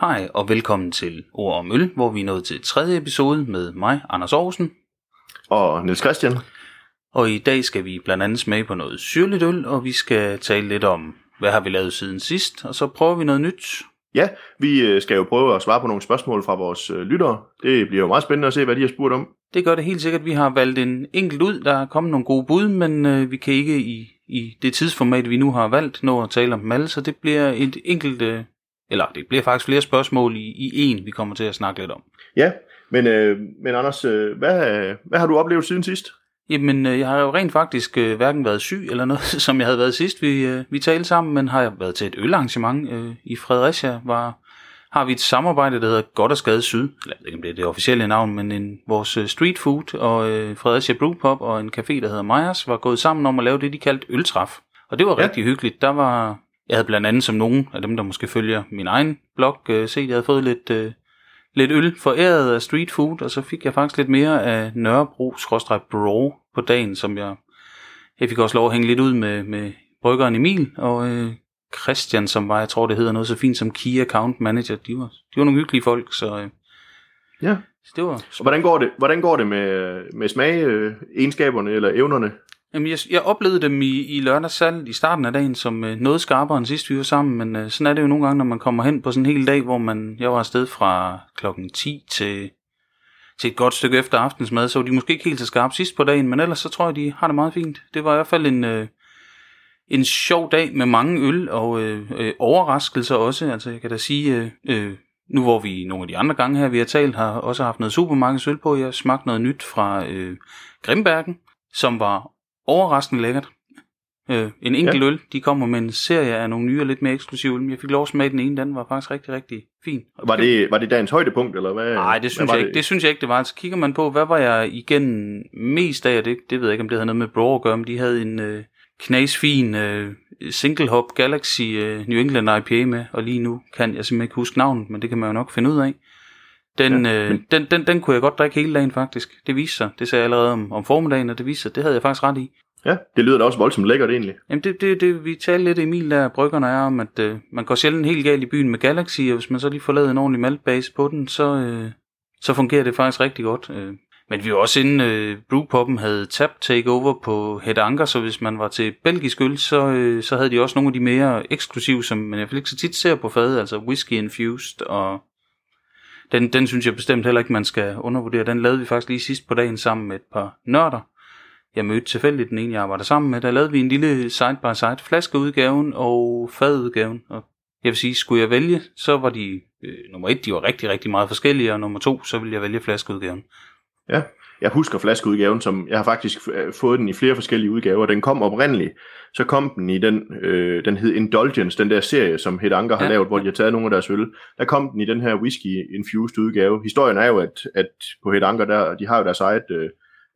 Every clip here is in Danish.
Hej og velkommen til Ord om Øl, hvor vi er nået til tredje episode med mig, Anders Aarhusen. Og Niels Christian. Og i dag skal vi blandt andet smage på noget syrligt øl, og vi skal tale lidt om, hvad har vi lavet siden sidst, og så prøver vi noget nyt. Ja, vi øh, skal jo prøve at svare på nogle spørgsmål fra vores øh, lyttere. Det bliver jo meget spændende at se, hvad de har spurgt om. Det gør det helt sikkert. Vi har valgt en enkelt ud. Der er kommet nogle gode bud, men øh, vi kan ikke i, i det tidsformat, vi nu har valgt, nå at tale om dem alle, så det bliver et enkelt, øh, eller det bliver faktisk flere spørgsmål i, i en, vi kommer til at snakke lidt om. Ja, men, øh, men Anders, øh, hvad, hvad har du oplevet siden sidst? Jamen, øh, jeg har jo rent faktisk øh, hverken været syg eller noget, som jeg havde været sidst, vi, øh, vi talte sammen, men har jeg været til et ølarrangement øh, i Fredericia, var har vi et samarbejde, der hedder Godt og Skade Syd, eller jeg ved ikke om det det officielle navn, men en, vores øh, street food og øh, Fredericia Brewpub og en café, der hedder Meyers, var gået sammen om at lave det, de kaldte øltræf. Og det var ja. rigtig hyggeligt. Der var, jeg havde blandt andet som nogen af dem, der måske følger min egen blog, øh, set, jeg havde fået lidt, øh, lidt øl foræret af street food, og så fik jeg faktisk lidt mere af Nørrebro-Bro på dagen, som jeg, jeg fik også lov at hænge lidt ud med, med bryggeren Emil, og øh, Christian, som var, jeg tror det hedder noget så fint som Key Account Manager, de var, de var nogle hyggelige folk, så øh, Ja. så det var... Og hvordan går det, hvordan går det med, med smag, øh, egenskaberne eller evnerne? Jamen, jeg, jeg oplevede dem i, i lørdagssalg i starten af dagen som øh, noget skarpere end sidst vi var sammen, men øh, sådan er det jo nogle gange, når man kommer hen på sådan en hel dag, hvor man, jeg var afsted fra klokken 10 til, til et godt stykke efter aftensmad, så var de måske ikke helt så skarpe sidst på dagen, men ellers så tror jeg, de har det meget fint. Det var i hvert fald en, øh, en sjov dag med mange øl og øh, øh, overraskelser også. Altså jeg kan da sige, øh, øh, nu hvor vi nogle af de andre gange her, vi har talt, har også haft noget supermarkedsøl på. Jeg smagte noget nyt fra øh, Grimbergen, som var overraskende lækkert. Øh, en enkelt ja. øl, de kommer med en serie af nogle nye og lidt mere eksklusive øl, men jeg fik lov at smage den ene, den var faktisk rigtig, rigtig fin. Var det, var det dagens højdepunkt, eller hvad? Nej, det synes jeg ikke. Det synes jeg ikke, det var. Altså kigger man på, hvad var jeg igen mest af, det, det ved jeg ikke, om det havde noget med Bro at gøre, men de havde en øh, knasfin øh, Single Hop Galaxy øh, New England IPA med, og lige nu kan jeg simpelthen ikke huske navnet, men det kan man jo nok finde ud af. Den, ja, øh, men- den, den, den kunne jeg godt drikke hele dagen faktisk. Det viste sig. Det sagde jeg allerede om, om formiddagen, og det viste sig. Det havde jeg faktisk ret i. Ja, det lyder da også voldsomt lækkert egentlig. Jamen det, det, det vi talte lidt Emil der, bryggerne er om, at øh, man går sjældent helt galt i byen med Galaxy, og hvis man så lige får lavet en ordentlig maltbase på den, så, øh, så fungerer det faktisk rigtig godt. Øh. Men vi var også inden øh, Brewpoppen havde tap takeover på Head Anker, så hvis man var til belgisk øl, så, øh, så havde de også nogle af de mere eksklusive, som man i hvert fald ikke så tit ser på fadet, altså Whiskey infused, og den, den synes jeg bestemt heller ikke, man skal undervurdere. Den lavede vi faktisk lige sidst på dagen sammen med et par nørder. Jeg mødte tilfældigt den ene, jeg arbejder sammen med. Der lavede vi en lille side-by-side flaskeudgaven og fadudgaven. Og jeg vil sige, skulle jeg vælge, så var de, øh, nummer et, de var rigtig, rigtig meget forskellige, og nummer to, så ville jeg vælge flaskeudgaven. Ja, jeg husker flaskeudgaven, som jeg har faktisk øh, fået den i flere forskellige udgaver. Den kom oprindeligt, så kom den i den, øh, den hed Indulgence, den der serie, som Het Anker har Ja. lavet, hvor de har taget nogle af deres øl. Der kom den i den her whisky-infused udgave. Historien er jo, at, at på Het Anker, der, de har jo deres eget øh,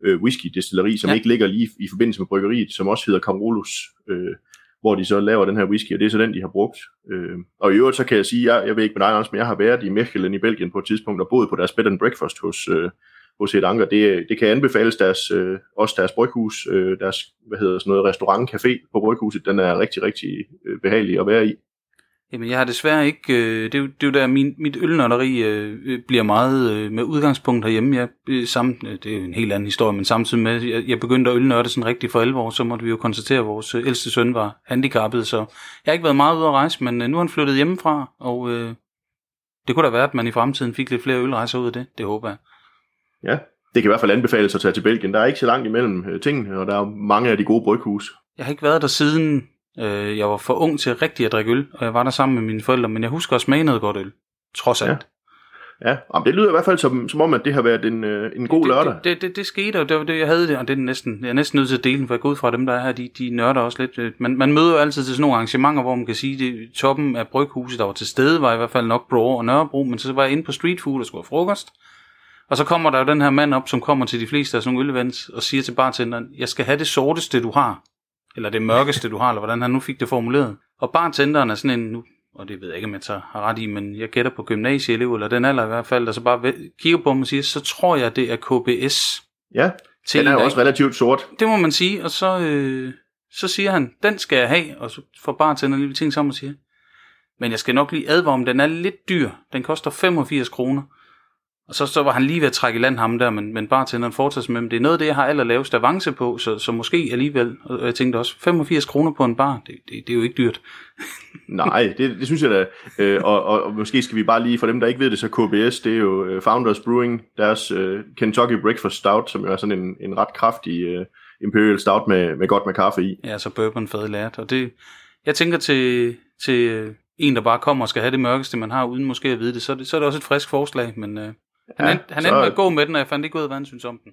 øh, whisky-destilleri, som Ja. ikke ligger lige i forbindelse med bryggeriet, som også hedder Carolus, øh, hvor de så laver den her whisky, og det er så den, de har brugt. Øh, og i øvrigt, så kan jeg sige, jeg, jeg ved ikke med dig, Anders, men jeg har været i Mechelen i Belgien på et tidspunkt, og boet på deres bed and breakfast hos, øh, hos et anker. Det, det kan anbefales deres, øh, også deres bryghus, øh, deres hvad hedder sådan noget, restaurant, café på bryghuset. Den er rigtig, rigtig øh, behagelig at være i. Jamen, jeg har desværre ikke... Øh, det, er jo, det er jo der, min, mit ølnørderi øh, øh, bliver meget øh, med udgangspunkt herhjemme. Jeg, øh, sam, øh, det er jo en helt anden historie, men samtidig med, jeg, jeg begyndte at ølnørde sådan rigtig for alvor, så måtte vi jo konstatere, at vores øh, ældste søn var handicappet, så jeg har ikke været meget ude at rejse, men øh, nu er han flyttet hjemmefra, og øh, det kunne da være, at man i fremtiden fik lidt flere ølrejser ud af det. Det håber jeg. Ja, det kan i hvert fald anbefales at tage til Belgien. Der er ikke så langt imellem øh, tingene, og der er mange af de gode bryghus. Jeg har ikke været der siden øh, jeg var for ung til rigtig at drikke øl, og jeg var der sammen med mine forældre, men jeg husker at smage noget godt øl. Trods alt. Ja, jamen, det lyder i hvert fald som, som om, at det har været en, øh, en god lørdag. Det, det, det, det skete, og det var det, jeg havde det, og det er næsten, jeg er næsten nødt til at dele for jeg går ud fra at dem, der er her, de, de nørder også lidt. øh, Man, man møder jo altid til sådan nogle arrangementer, hvor man kan sige, det toppen af bryghuset, der var til stede, var i hvert fald nok Bro og Nørrebro, men så var jeg inde på street food og skulle have frokost. Og så kommer der jo den her mand op, som kommer til de fleste af sådan nogle ølevents, og siger til bartenderen, jeg skal have det sorteste, du har. Eller det mørkeste, du har, eller hvordan han nu fik det formuleret. Og bartenderen er sådan en, nu, og det ved jeg ikke, om jeg tager har ret i, men jeg gætter på gymnasieelev, eller den alder i hvert fald, der så bare kigger på ham og siger, så tror jeg, det er KBS. Ja, Til den er jo også relativt sort. Det må man sige, og så, øh, så siger han, den skal jeg have, og så får bartenderen lige ting sammen og siger, Men jeg skal nok lige advare om, den er lidt dyr. Den koster 85 kroner. Og så, så var han lige ved at trække i land ham der, men, men bare til en med, det er noget af det, jeg har allerlavest avance på, så, så måske alligevel, og jeg tænkte også, 85 kroner på en bar, det, det, det er jo ikke dyrt. Nej, det, det synes jeg da, øh, og, og, og måske skal vi bare lige, for dem der ikke ved det, så KBS, det er jo øh, Founders Brewing, deres øh, Kentucky Breakfast Stout, som jo er sådan en, en ret kraftig øh, Imperial Stout med, med godt med kaffe i. Ja, så bourbon lært, og det, jeg tænker til, til en, der bare kommer og skal have det mørkeste, man har, uden måske at vide det, så er det, så er det også et frisk forslag, men øh, han, ja, endte, han så... endte med at gå med den, og jeg fandt ikke ud af, hvad han synes om den.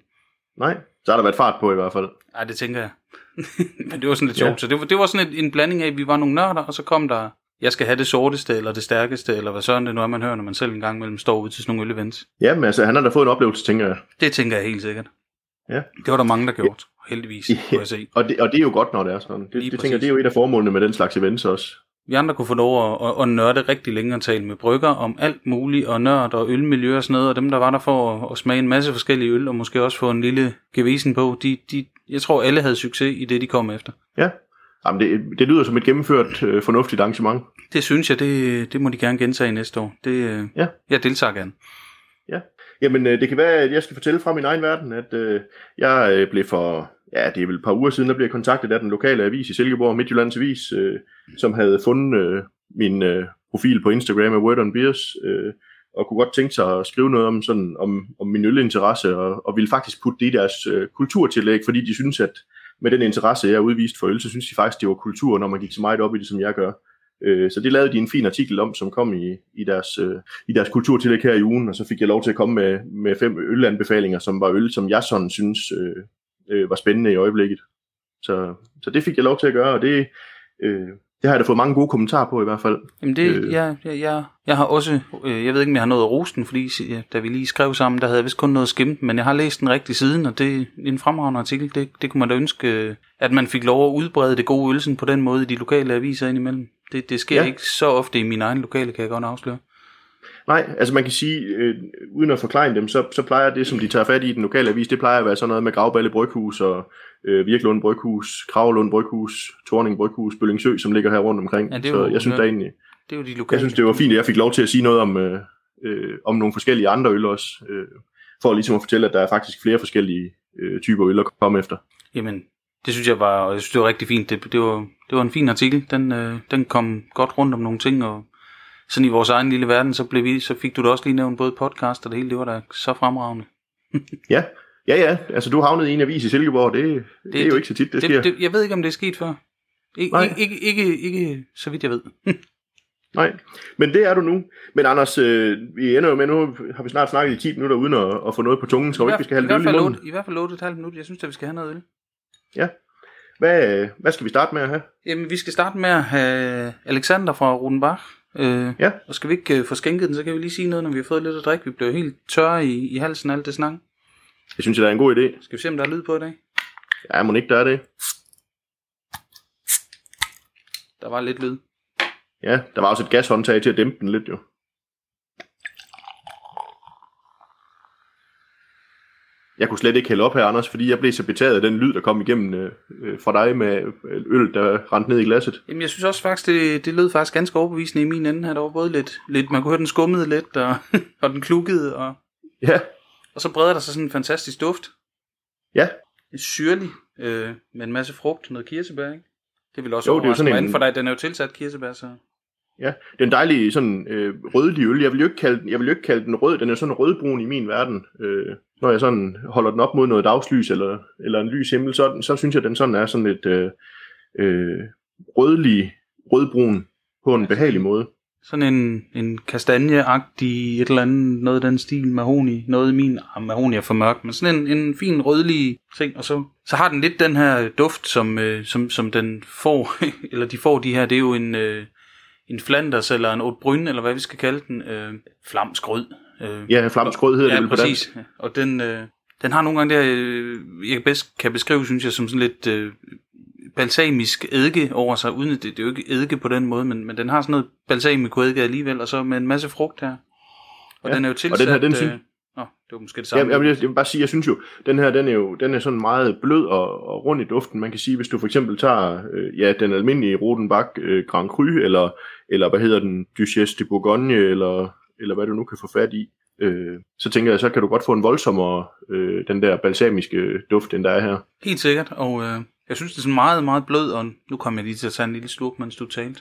Nej, så har der været fart på i hvert fald. Nej, det tænker jeg. Men det var sådan lidt sjovt. Ja. Så det var, det var sådan en, en blanding af, at vi var nogle nørder, og så kom der, jeg skal have det sorteste, eller det stærkeste, eller hvad sådan det nu er, man hører, når man selv en gang mellem står ude til sådan nogle ølevents. Jamen altså, han har da fået en oplevelse, tænker jeg. Det tænker jeg helt sikkert. Ja. Det var der mange, der gjorde, ja. heldigvis, kunne jeg se. Og det, og det er jo godt, når det er sådan. Det, det tænker det er jo et af formålene med den slags events også vi andre kunne få lov at, at, at nørde rigtig længe og tale med brygger om alt muligt, og nørd og ølmiljø og sådan noget, og dem, der var der for at, at smage en masse forskellige øl, og måske også få en lille gevisen på, de, de, jeg tror, alle havde succes i det, de kom efter. Ja, Jamen, det, det lyder som et gennemført øh, fornuftigt arrangement. Det synes jeg, det, det må de gerne gentage næste år. Det, øh, ja. Jeg deltager gerne. Ja, jamen øh, det kan være, at jeg skal fortælle fra min egen verden, at øh, jeg øh, blev for ja, det er vel et par uger siden, der blev kontaktet af den lokale avis i Silkeborg, Midtjyllands Avis, øh, som havde fundet øh, min øh, profil på Instagram af Word on Beers, øh, og kunne godt tænke sig at skrive noget om, sådan, om, om min ølinteresse, og, og ville faktisk putte det i deres øh, kulturtillæg, fordi de synes, at med den interesse, jeg har udvist for øl, så synes de faktisk, det var kultur, når man gik så meget op i det, som jeg gør. Øh, så det lavede de en fin artikel om, som kom i, i, deres, øh, i deres kulturtillæg her i ugen, og så fik jeg lov til at komme med, med fem ølanbefalinger, som var øl, som jeg sådan synes øh, øh, var spændende i øjeblikket. Så, så det fik jeg lov til at gøre, og det, øh, det har jeg da fået mange gode kommentarer på i hvert fald. Jamen det, øh. jeg, jeg, jeg, jeg har også, øh, jeg ved ikke om jeg har noget at rose den, fordi da vi lige skrev sammen, der havde jeg vist kun noget skimmet, men jeg har læst den rigtig siden, og det er en fremragende artikel. Det, det kunne man da ønske, at man fik lov at udbrede det gode ølsen på den måde i de lokale aviser indimellem. Det, det sker ja. ikke så ofte i min egen lokale, kan jeg godt afsløre. Nej, altså man kan sige, øh, uden at forklare dem, så, så plejer det, som de tager fat i i den lokale avis, det plejer at være sådan noget med Gravballe Bryghus og øh, Virklund Bryghus, Kravlund Bryghus, Torning Bryghus, Bøllingsø, som ligger her rundt omkring. Ja, det er jo, så jeg synes da egentlig, det er jo de lokale. Jeg synes, det var fint, at jeg fik lov til at sige noget om, øh, øh, om nogle forskellige andre øl også, øh, for ligesom at fortælle, at der er faktisk flere forskellige øh, typer øl at komme efter. Jamen, det synes jeg var, jeg synes, det var rigtig fint. Det, det, var, det var en fin artikel. Den, øh, den kom godt rundt om nogle ting, og sådan i vores egen lille verden, så, blev vi, så fik du da også lige nævnt både podcast og det hele, det var da så fremragende. ja, ja, ja. Altså du havnede i en avis i Silkeborg, det, det, det er jo ikke så tit, det, det sker. Det, jeg ved ikke, om det er sket før. Ik- Nej. Ikke, ikke, ikke, ikke, så vidt jeg ved. Nej, men det er du nu. Men Anders, øh, vi ender jo med, nu har vi snart snakket i 10 minutter uden at, at få noget på tungen. Vi ikke, vi skal have lidt øl i munden? I hvert fald låt et halvt minut. Jeg synes, at vi skal have noget øl. Ja. Hvad, hvad skal vi starte med at have? Jamen, vi skal starte med at have Alexander fra Rudenbach. Øh, ja. Og skal vi ikke øh, få skænket den, så kan vi lige sige noget, når vi har fået lidt at drikke. Vi bliver helt tørre i, i halsen alt det snak. Jeg synes, det er en god idé. Skal vi se, om der er lyd på i dag? Ja, må ikke der er det. Der var lidt lyd. Ja, der var også et gashåndtag til at dæmpe den lidt jo. Jeg kunne slet ikke hælde op her, Anders, fordi jeg blev så betaget af den lyd, der kom igennem øh, øh fra dig med øh, øl, der rendte ned i glasset. Jamen, jeg synes også faktisk, det, det lød faktisk ganske overbevisende i min ende her. Der var både lidt, lidt man kunne høre, den skummede lidt, og, og den klukkede, og, ja. Og så breder der sig sådan en fantastisk duft. Ja. En syrlig, øh, med en masse frugt, noget kirsebær, ikke? Det vil også jo, det er sådan en... for dig, den er jo tilsat kirsebær, så... Ja, det er en dejlig sådan øh, rødlig øl. Jeg vil jo ikke kalde, jeg vil jo ikke kalde den rød, den er sådan rødbrun i min verden. Øh, når jeg sådan holder den op mod noget dagslys eller, eller en lys himmel, så, så synes jeg, den sådan er sådan lidt øh, øh, rødlig, rødbrun på en behagelig måde. Sådan en, en kastanjeagtig et eller andet, noget af den stil, mahoni, noget i min, ah, mahoni er for mørk, men sådan en, en fin rødlig ting, og så, så har den lidt den her duft, som, øh, som, som den får, eller de får de her, det er jo en, øh, en Flanders eller en Bryn, eller hvad vi skal kalde den, øh, flamsk rød. Øh, ja, flamsk rød hedder ja, det på præcis. dansk. Og den, øh, den har nogle gange der, øh, jeg bedst kan beskrive, synes jeg, som sådan lidt øh, balsamisk eddike over sig, uden det, det er jo ikke eddike på den måde, men, men den har sådan noget balsamisk eddike alligevel, og så med en masse frugt her. Og ja, den er jo tilsat... Og den her, den synes... øh, Nå, det var måske det Ja, samme. jeg, vil, jeg vil bare sige, jeg synes jo, den her, den er jo den er sådan meget blød og, og rund i duften. Man kan sige, hvis du for eksempel tager øh, ja, den almindelige Rodenbach øh, Grand Cru, eller, eller hvad hedder den, Duchesse de Bourgogne, eller, eller hvad du nu kan få fat i, øh, så tænker jeg, så kan du godt få en voldsommere, øh, den der balsamiske duft, end der er her. Helt sikkert, og øh, jeg synes, det er sådan meget, meget blød, og nu kommer jeg lige til at tage en lille slurk, mens du talte.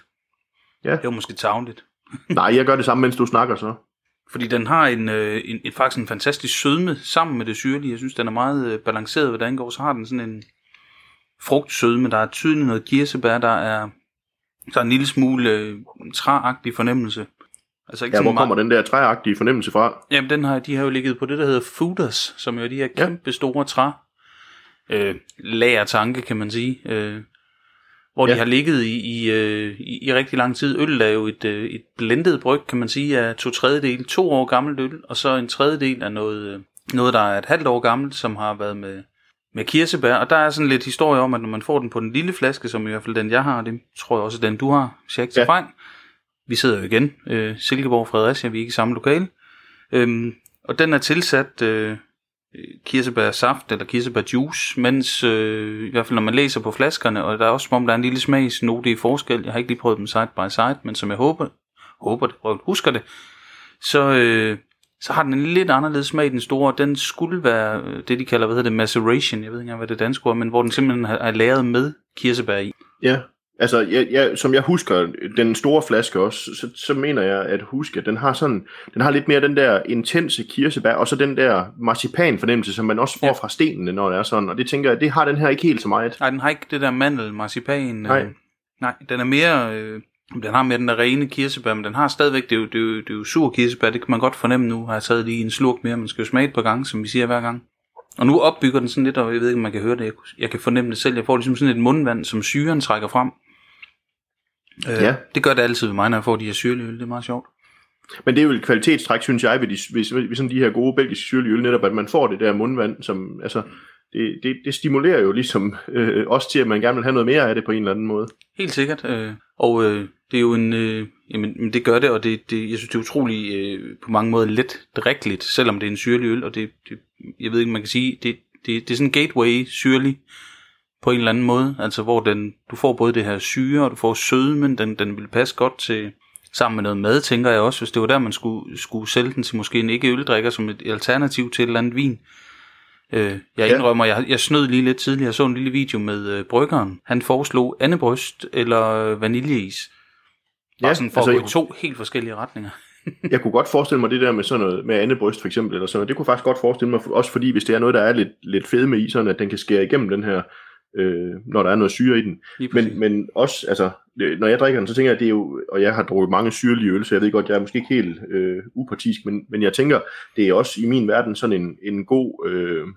Ja. Det var måske tavligt. Nej, jeg gør det samme, mens du snakker så. Fordi den har en, øh, en, en, faktisk en fantastisk sødme sammen med det syrlige. Jeg synes, den er meget øh, balanceret, hvad det angår. Så har den sådan en frugtsødme. Der er tydeligt noget kirsebær. Der er, der er en lille smule øh, træagtig fornemmelse. Altså ikke Ja, hvor meget- kommer den der træagtige fornemmelse fra? Jamen, den har, de har jo ligget på det, der hedder fooders, som jo er de her Ja. kæmpe store træ. Øh, lager tanke, kan man sige. Øh, hvor ja. De har ligget i, i, øh, i, i rigtig lang tid. Øl er jo et, øh, et blendet bryg, kan man sige, af to tredjedel, to år gammelt øl, og så en tredjedel af noget, øh, noget, der er et halvt år gammelt, som har været med, med kirsebær. Og der er sådan lidt historie om, at når man får den på den lille flaske, som i hvert fald den, jeg har, det tror jeg også, den, du har, ikke tager Ja. fejl. Vi sidder jo igen, øh, Silkeborg Fredericia, vi er ikke i samme lokale. Øhm, og den er tilsat øh, kirsebær saft eller kirsebær juice, mens øh, i hvert fald når man læser på flaskerne, og der er også som om der er en lille smagsnote i forskel. Jeg har ikke lige prøvet dem side by side, men som jeg håber, håber det, prøvet, husker det, så, øh, så har den en lidt anderledes smag, den store. Den skulle være øh, det, de kalder, hvad hedder det, maceration, jeg ved ikke engang, hvad det danske ord men hvor den simpelthen er lavet med kirsebær i. Ja, altså jeg, jeg, som jeg husker den store flaske også, så, så mener jeg at huske, at den har sådan, den har lidt mere den der intense kirsebær, og så den der marcipan fornemmelse, som man også får Ja. fra stenene, når det er sådan, og det tænker jeg, det har den her ikke helt så meget. Nej, den har ikke det der mandel, marcipan. Nej. Øh, nej, den er mere... Øh, den har mere den der rene kirsebær, men den har stadigvæk, det er, jo, det, er jo, det er jo sur kirsebær, det kan man godt fornemme nu. Har jeg taget lige en slurk mere, man skal jo smage et par gange, som vi siger hver gang. Og nu opbygger den sådan lidt, og jeg ved ikke, om man kan høre det. Jeg, jeg kan fornemme det selv. Jeg får ligesom sådan et mundvand, som syren trækker frem. Øh, Ja. Det gør det altid ved mig, når jeg får de her syrlige øl. Det er meget sjovt. Men det er jo et kvalitetstræk, synes jeg, ved, de, ved, ved sådan de her gode belgiske syrlige øl, netop at man får det der mundvand, som, altså, det, det, det stimulerer jo ligesom øh, også til, at man gerne vil have noget mere af det på en eller anden måde. Helt sikkert. Øh, og øh, det er jo en... Øh, jamen, men det gør det, og det, det, jeg synes, det er utrolig øh, på mange måder let drikkeligt, selvom det er en syrlig øl, og det, det jeg ved ikke, man kan sige, det, det, det er sådan en gateway syrlig på en eller anden måde, altså hvor den, du får både det her syre, og du får sødmen, den, den vil passe godt til, sammen med noget mad, tænker jeg også, hvis det var der, man skulle, skulle sælge den til måske en ikke-øldrikker som et alternativ til et eller andet vin. Øh, jeg Ja. indrømmer, jeg, jeg snød lige lidt tidligere, jeg så en lille video med øh, bryggeren. Han foreslog andebryst eller vaniljeis. Bare Ja, sådan for altså, at gå i to helt forskellige retninger. Jeg kunne godt forestille mig det der med sådan noget, med andet bryst for eksempel, eller sådan noget. Det kunne jeg faktisk godt forestille mig, også fordi hvis det er noget, der er lidt, lidt fedme i, sådan at den kan skære igennem den her, øh, når der er noget syre i den. Men, men også, altså, når jeg drikker den, så tænker jeg, at det er jo, og jeg har drukket mange syrlige øl, så jeg ved godt, jeg er måske ikke helt øh, upartisk, men, men jeg tænker, det er også i min verden sådan en, en god øh,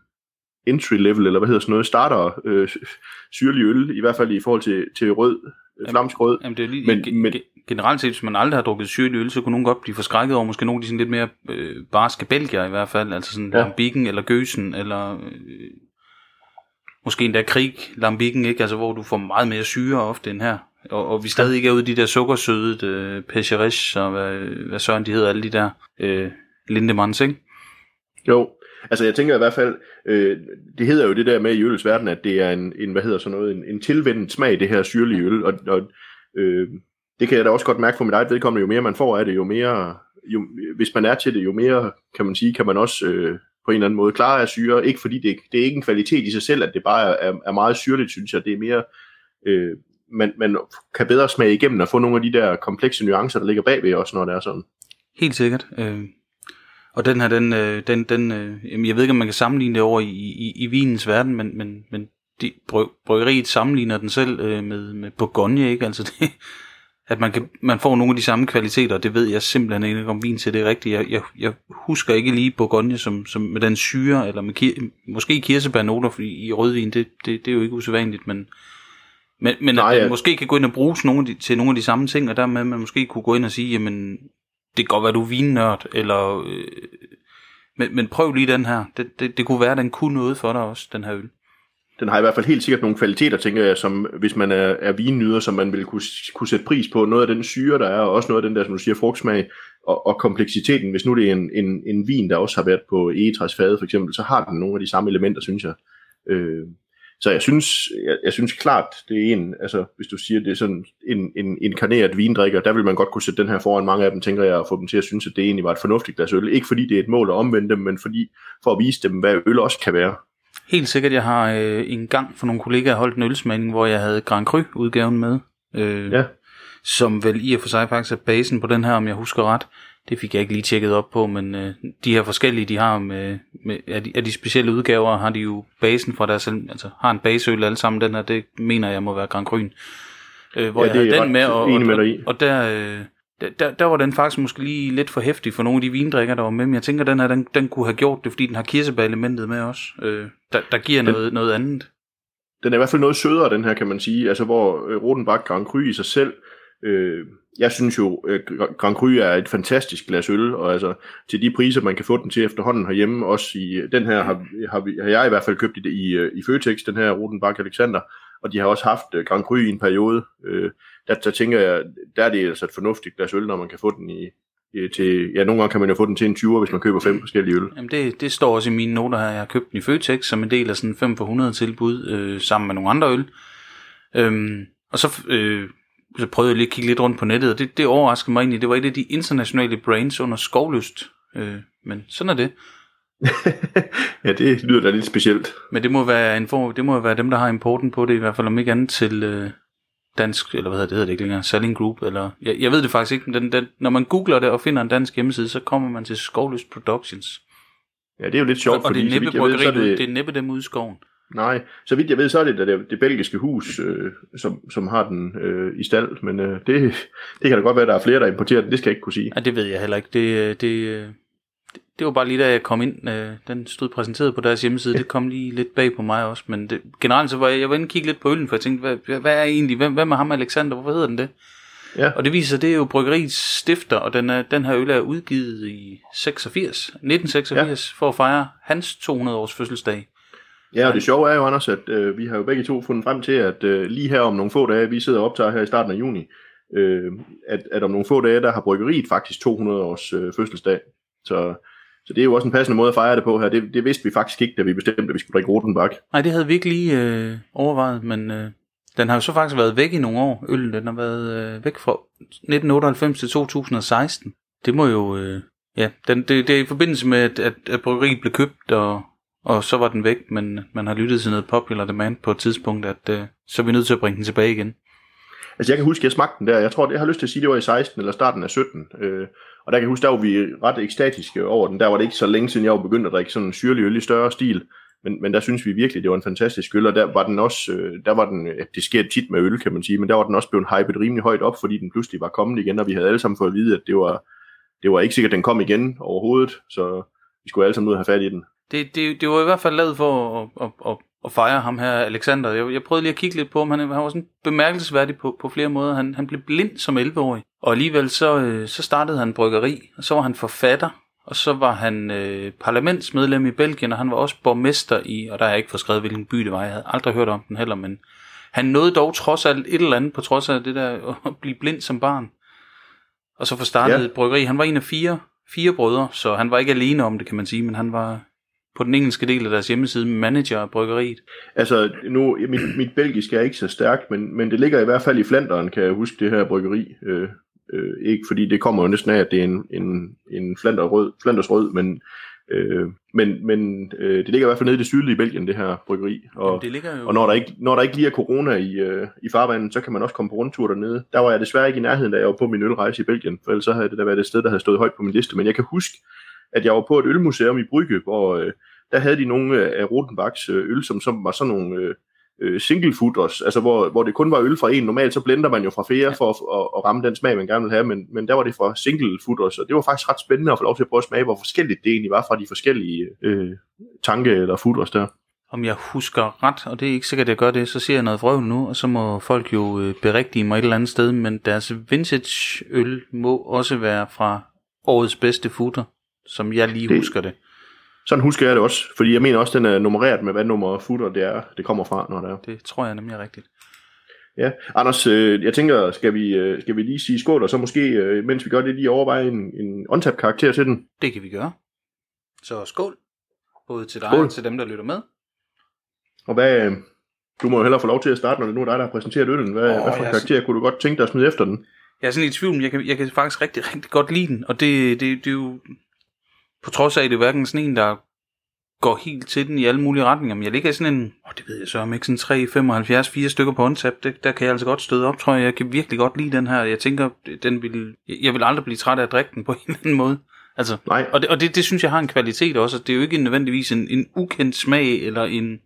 entry level, eller hvad hedder sådan noget, starter øh, syrlig øl, i hvert fald i forhold til, til rød, øh, flamsk rød. Jamen, det er lige, Men- men, men- generelt set, hvis man aldrig har drukket syrlig øl, så kunne nogen godt blive forskrækket over måske nogle af de sådan lidt mere øh, barske belgier i hvert fald, altså sådan Ja. lambikken eller gøsen, eller øh, måske endda krig lambikken, ikke? Altså hvor du får meget mere syre ofte end her. Og, og vi stadig ikke er ude i de der sukkersøde øh, pecherish, og hvad, hvad søren de hedder, alle de der øh, lindemans, ikke? Jo, altså jeg tænker i hvert fald, øh, det hedder jo det der med i ølets verden, at det er en, en hvad hedder sådan noget, en, en tilvendt smag, det her syrlige øl, og, og øh, det kan jeg da også godt mærke for mit eget vedkommende, jo mere man får af det, jo mere, jo, hvis man er til det, jo mere, kan man sige, kan man også øh, på en eller anden måde klare af syre, ikke fordi det, det er ikke en kvalitet i sig selv, at det bare er, er meget syrligt, synes jeg, det er mere, øh, man, man kan bedre smage igennem og få nogle af de der komplekse nuancer, der ligger bagved også, når det er sådan. Helt sikkert. Øh, og den her, den, øh, den, den øh, jeg ved ikke, om man kan sammenligne det over i, i, i vinens verden, men, men, men de, bryggeriet sammenligner den selv øh, med, med Bourgogne, ikke? Altså det, at man, kan, man får nogle af de samme kvaliteter, det ved jeg simpelthen ikke om vin til det er rigtigt. Jeg, jeg, jeg husker ikke lige Bourgogne som, som med den syre, eller med kir, måske kirsebærnoter, fordi i rødvin, det, det, det er jo ikke usædvanligt, men, men, men Nej, at man ja. måske kan gå ind og bruge nogle de, til nogle af de samme ting, og dermed man måske kunne gå ind og sige, jamen, det kan godt være, du er vinnørd, eller, øh, men, men prøv lige den her. Det, det, det kunne være, den kunne noget for dig også, den her øl den har i hvert fald helt sikkert nogle kvaliteter, tænker jeg, som hvis man er, er vinnyder, som man vil kunne, kunne sætte pris på. Noget af den syre, der er, og også noget af den der, som du siger, frugtsmag, og, og kompleksiteten, hvis nu det er en, en, en vin, der også har været på egetræsfade for eksempel, så har den nogle af de samme elementer, synes jeg. Øh, så jeg synes, jeg, jeg synes klart, det er en, altså hvis du siger, det er sådan en, en inkarneret vindrikker, der vil man godt kunne sætte den her foran mange af dem, tænker jeg, og få dem til at synes, at det egentlig var et fornuftigt glas øl. Ikke fordi det er et mål at omvende dem, men fordi for at vise dem, hvad øl også kan være. Helt sikkert, jeg har øh, en gang for nogle kollegaer holdt en ølsmagning, hvor jeg havde Grand Cru udgaven med. Øh, ja. Som vel i og for sig faktisk er basen på den her, om jeg husker ret. Det fik jeg ikke lige tjekket op på, men øh, de her forskellige, de har med, med af, de, af de specielle udgaver, har de jo basen fra deres, altså har en baseøl alle sammen, den her, det mener jeg må være Grand Gryn. Øh, hvor ja, jeg havde den med, og, og, og, og der, øh, der, der var den faktisk måske lige lidt for hæftig for nogle af de vindrikker, der var med, men jeg tænker, den her, den, den kunne have gjort det, fordi den har kirsebær-elementet med også, øh, der, der giver den, noget, noget andet. Den er i hvert fald noget sødere, den her, kan man sige, altså hvor øh, Rodenbach Grand Cru i sig selv, øh, jeg synes jo, øh, Grand Cru er et fantastisk glas øl, og altså til de priser, man kan få den til efterhånden herhjemme, også i den her har, har, vi, har jeg i hvert fald købt i, i, øh, i Føtex, den her Rodenbach Alexander, og de har også haft øh, Grand Cru i en periode. Øh, der, der tænker jeg, der er det altså et fornuftigt glas øl, når man kan få den i, til, ja, nogle gange kan man jo få den til en 20, hvis man køber fem forskellige øl. Jamen det, det står også i mine noter her. Jeg har købt den i Føtex som en del af sådan 5 for 100 tilbud, øh, sammen med nogle andre øl. Øhm, og så øh, så prøvede jeg lige at kigge lidt rundt på nettet, og det, det overraskede mig egentlig. Det var et af de internationale brands under skovlyst. Øh, men sådan er det. ja, det lyder da lidt specielt. Men det må være en form, det må være dem, der har importen på det, i hvert fald om ikke andet til øh, dansk, eller hvad hedder det, hedder det ikke længere, Selling Group, eller, jeg, jeg ved det faktisk ikke, men den, den, når man googler det og finder en dansk hjemmeside, så kommer man til Skovlyst Productions. Ja, det er jo lidt sjovt, og, og det er næppe, ved, så det... det er næppe dem ude i skoven. Nej, så vidt jeg ved, så er det det, det belgiske hus, øh, som, som har den øh, i stald, men øh, det, det kan da godt være, at der er flere, der importerer den, det skal jeg ikke kunne sige. Ja, det ved jeg heller ikke. Det, øh, det, øh, det, var bare lige da jeg kom ind, øh, den stod præsenteret på deres hjemmeside, det kom lige lidt bag på mig også, men det, generelt så var jeg, jeg var inde og kigge lidt på øllen, for jeg tænkte, hvad, hvad er egentlig, hvem, hvem er ham Alexander, hvorfor hedder den det? Ja. Og det viser, det er jo bryggeriets stifter, og den, er, den her øl er udgivet i 86, 1986, ja. for at fejre hans 200 års fødselsdag. Ja, og det sjove er jo, Anders, at øh, vi har jo begge to fundet frem til, at øh, lige her om nogle få dage, vi sidder og optager her i starten af juni, øh, at, at om nogle få dage, der har bryggeriet faktisk 200 års øh, fødselsdag. Så, så det er jo også en passende måde at fejre det på her. Det, det vidste vi faktisk ikke, da vi bestemte, at vi skulle drikke Rotenbach. Nej, det havde vi ikke lige øh, overvejet, men øh, den har jo så faktisk været væk i nogle år, øllen. Den har været øh, væk fra 1998 til 2016. Det må jo... Øh, ja, den, det, det er i forbindelse med, at, at, at bryggeriet blev købt, og og så var den væk, men man har lyttet til noget popular demand på et tidspunkt, at øh, så er vi nødt til at bringe den tilbage igen. Altså jeg kan huske, at jeg smagte den der, jeg tror, jeg har lyst til at sige, det var i 16 eller starten af 17, øh, og der kan jeg huske, der var vi ret ekstatiske over den, der var det ikke så længe siden, jeg var begyndt at drikke sådan en syrlig øl i større stil, men, men der synes vi virkelig, det var en fantastisk øl, og der var den også, øh, der var den, det sker tit med øl, kan man sige, men der var den også blevet hypet rimelig højt op, fordi den pludselig var kommet igen, og vi havde alle sammen fået at vide, at det var, det var ikke sikkert, at den kom igen overhovedet, så vi skulle alle sammen ud og have fat i den. Det, det, det var i hvert fald lavet for at, at, at, at fejre ham her, Alexander. Jeg, jeg prøvede lige at kigge lidt på ham. Han, han var sådan bemærkelsesværdig på, på flere måder. Han, han blev blind som 11-årig. Og alligevel så, øh, så startede han bryggeri, og så var han forfatter, og så var han øh, parlamentsmedlem i Belgien, og han var også borgmester i, og der har jeg ikke fået skrevet, hvilken by det var. Jeg havde aldrig hørt om den heller, men han nåede dog trods alt et eller andet, på trods af det der at blive blind som barn. Og så få startet ja. et bryggeri. Han var en af fire, fire brødre, så han var ikke alene om det, kan man sige, men han var, på den engelske del af deres hjemmeside, manager bryggeriet? Altså, nu, mit, mit belgisk er ikke så stærkt, men, men det ligger i hvert fald i Flanderen, kan jeg huske, det her bryggeri. Øh, øh, ikke fordi det kommer jo næsten af, at det er en, en, en Flander rød, Flanders rød, men, øh, men, men øh, det ligger i hvert fald nede i det sydlige Belgien, det her bryggeri. Og, Jamen, det ligger jo... og når, der ikke, når der ikke lige er corona i, øh, i farvandet, så kan man også komme på rundtur dernede. Der var jeg desværre ikke i nærheden, da jeg var på min ølrejse i Belgien, for ellers så havde det da været et sted, der havde stået højt på min liste. Men jeg kan huske, at jeg var på et ølmuseum i Brygge, hvor, øh, der havde de nogle af Rotenbachs øh, øl, som, som var sådan nogle øh, øh, single footers, altså hvor, hvor det kun var øl fra en. Normalt så blender man jo fra flere for at, at, at ramme den smag, man gerne vil have, men, men der var det fra single footers, og det var faktisk ret spændende at få lov til at prøve at smage, hvor forskelligt det egentlig var fra de forskellige øh, tanke eller footers der. Om jeg husker ret, og det er ikke sikkert, at jeg gør det, så ser jeg noget vrøvl nu, og så må folk jo øh, berigtige mig et eller andet sted, men deres vintage øl må også være fra årets bedste footer, som jeg lige det, husker det. Sådan husker jeg det også, fordi jeg mener også, den er nummereret med, hvad nummer footer det er, det kommer fra, når det er. Det tror jeg nemlig er rigtigt. Ja, Anders, øh, jeg tænker, skal vi, øh, skal vi lige sige skål, og så måske, øh, mens vi gør det, lige overveje en, en on karakter til den? Det kan vi gøre. Så skål. Både til dig Skål. og til dem, der lytter med. Og hvad, øh, du må jo hellere få lov til at starte, når det nu er dig, der har præsenteret øllen. Hvad, oh, hvad for er karakter kunne du godt tænke dig at smide efter den? Jeg er sådan lidt i tvivl, men jeg kan, jeg kan faktisk rigtig, rigtig godt lide den. Og det, det, det er jo... På trods af, at det er hverken sådan en, der går helt til den i alle mulige retninger. Men jeg ligger i sådan en... Åh, det ved jeg så om ikke. Sådan 3, 75, 4 stykker på håndtab. Det, der kan jeg altså godt støde op, tror jeg. Jeg kan virkelig godt lide den her. Jeg tænker, den vil... Jeg vil aldrig blive træt af at drikke den på en eller anden måde. Altså, Nej, Og, det, og det, det synes jeg har en kvalitet også. Det er jo ikke nødvendigvis en, en ukendt smag eller en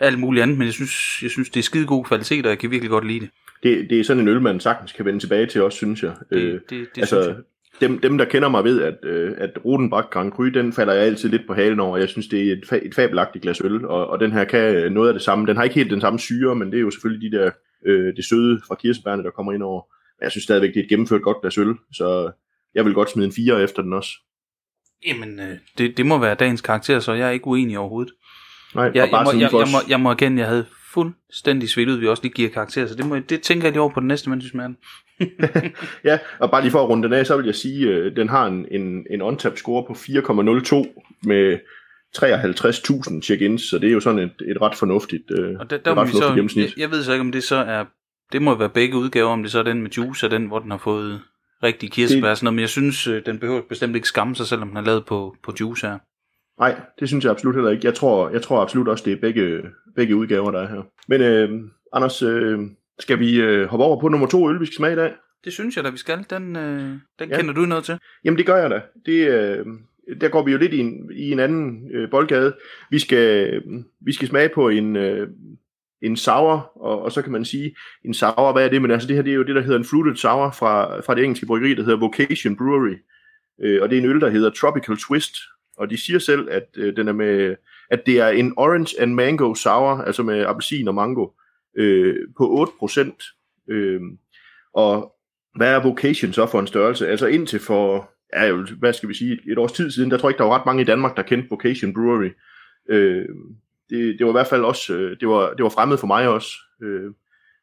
alt muligt andet, men jeg synes, jeg synes det er skide god kvalitet, og jeg kan virkelig godt lide det. det, det er sådan en øl, man sagtens kan vende tilbage til også, synes jeg. Det, Øh, det, det altså, synes jeg. Dem, dem, der kender mig ved, at, øh, at Rodenbach Grand Cru, den falder jeg altid lidt på halen over. Jeg synes, det er et, fa- et fabelagtigt glas øl, og, og den her kan noget af det samme. Den har ikke helt den samme syre, men det er jo selvfølgelig de der, øh, det søde fra kirsebærne, der kommer ind over. Men jeg synes stadigvæk, det er et gennemført godt glas øl, så jeg vil godt smide en 4 efter den også. Jamen, øh, det, det må være dagens karakter, så jeg er ikke uenig overhovedet. Nej, Jeg, jeg, må, jeg, jeg, må, jeg må erkende, jeg havde fuldstændig svedt ud, vi også lige giver karakter, så det, må, det tænker jeg lige over på den næste, mens vi smager den. Ja, og bare lige for at runde den af, så vil jeg sige, at den har en, en, en on-tap score på 4,02 med 53.000 check-ins, så det er jo sådan et, et ret fornuftigt, øh, Og der, et der må ret fornuftigt så, gennemsnit. jeg, jeg ved så ikke, om det så er, det må være begge udgaver, om det så er den med juice, og den, hvor den har fået rigtig kirsebær og sådan noget, men jeg synes, øh, den behøver bestemt ikke skamme sig, selvom den er lavet på, på juice her. Nej, det synes jeg absolut heller ikke. Jeg tror, jeg tror absolut også, det er begge, begge udgaver, der er her. Men øh, Anders, øh, skal vi øh, hoppe over på nummer to øl, vi skal smage i dag? Det synes jeg da, vi skal. Den, øh, den Ja. kender du noget til. Jamen det gør jeg da. Det, øh, der går vi jo lidt i en, i en anden øh, boldgade. Vi skal, vi skal smage på en, øh, en sour, og, og så kan man sige, en sour, hvad er det? Men altså det her, det er jo det, der hedder en fruited sour fra, fra det engelske bryggeri, der hedder Vocation Brewery. Øh, og det er en øl, der hedder Tropical Twist. Og de siger selv, at øh, den er med, at det er en orange and mango sour, altså med appelsin og mango, øh, på 8%. Øh, og hvad er Vocation så for en størrelse? Altså indtil for, ja, hvad skal vi sige, et, års tid siden, der tror jeg ikke, der var ret mange i Danmark, der kendte Vocation Brewery. Øh, det, det var i hvert fald også, øh, det var, det var fremmed for mig også. Øh,